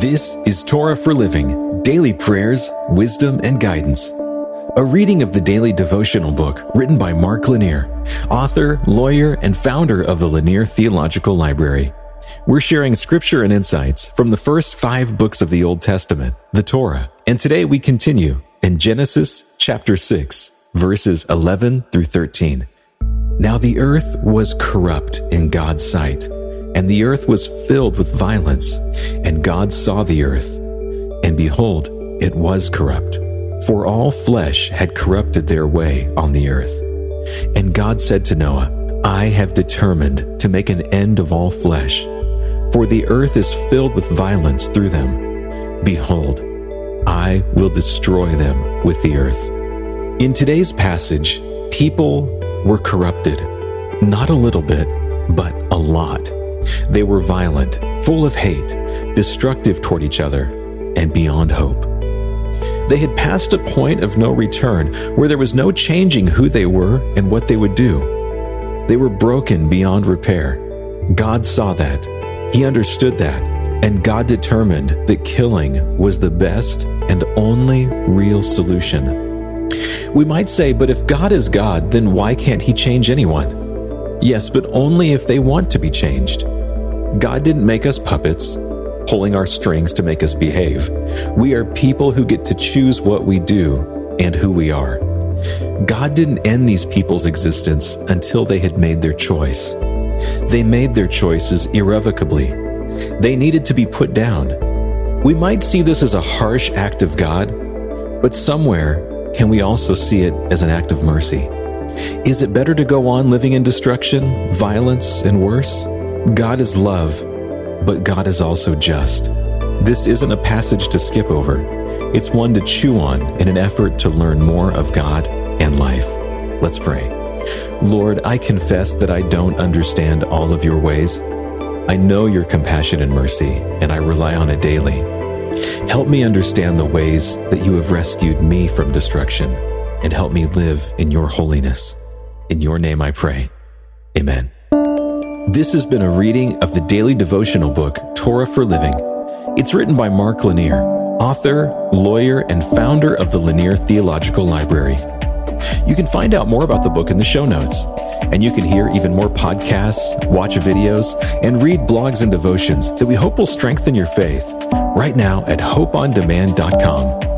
This is Torah for Living Daily Prayers, Wisdom, and Guidance. A reading of the daily devotional book written by Mark Lanier, author, lawyer, and founder of the Lanier Theological Library. We're sharing scripture and insights from the first five books of the Old Testament, the Torah. And today we continue in Genesis chapter 6, verses 11 through 13. Now the earth was corrupt in God's sight and the earth was filled with violence. And God saw the earth, and behold, it was corrupt, for all flesh had corrupted their way on the earth. And God said to Noah, I have determined to make an end of all flesh, for the earth is filled with violence through them. Behold, I will destroy them with the earth. In today's passage, people were corrupted, not a little bit, but a lot. They were violent, full of hate, destructive toward each other, and beyond hope. They had passed a point of no return where there was no changing who they were and what they would do. They were broken beyond repair. God saw that. He understood that. And God determined that killing was the best and only real solution. We might say, but if God is God, then why can't He change anyone? Yes, but only if they want to be changed. God didn't make us puppets, pulling our strings to make us behave. We are people who get to choose what we do and who we are. God didn't end these people's existence until they had made their choice. They made their choices irrevocably. They needed to be put down. We might see this as a harsh act of God, but somewhere can we also see it as an act of mercy? Is it better to go on living in destruction, violence, and worse? God is love, but God is also just. This isn't a passage to skip over. It's one to chew on in an effort to learn more of God and life. Let's pray. Lord, I confess that I don't understand all of your ways. I know your compassion and mercy, and I rely on it daily. Help me understand the ways that you have rescued me from destruction and help me live in your holiness. In your name I pray. Amen. This has been a reading of the daily devotional book, Torah for Living. It's written by Mark Lanier, author, lawyer, and founder of the Lanier Theological Library. You can find out more about the book in the show notes, and you can hear even more podcasts, watch videos, and read blogs and devotions that we hope will strengthen your faith right now at hopeondemand.com.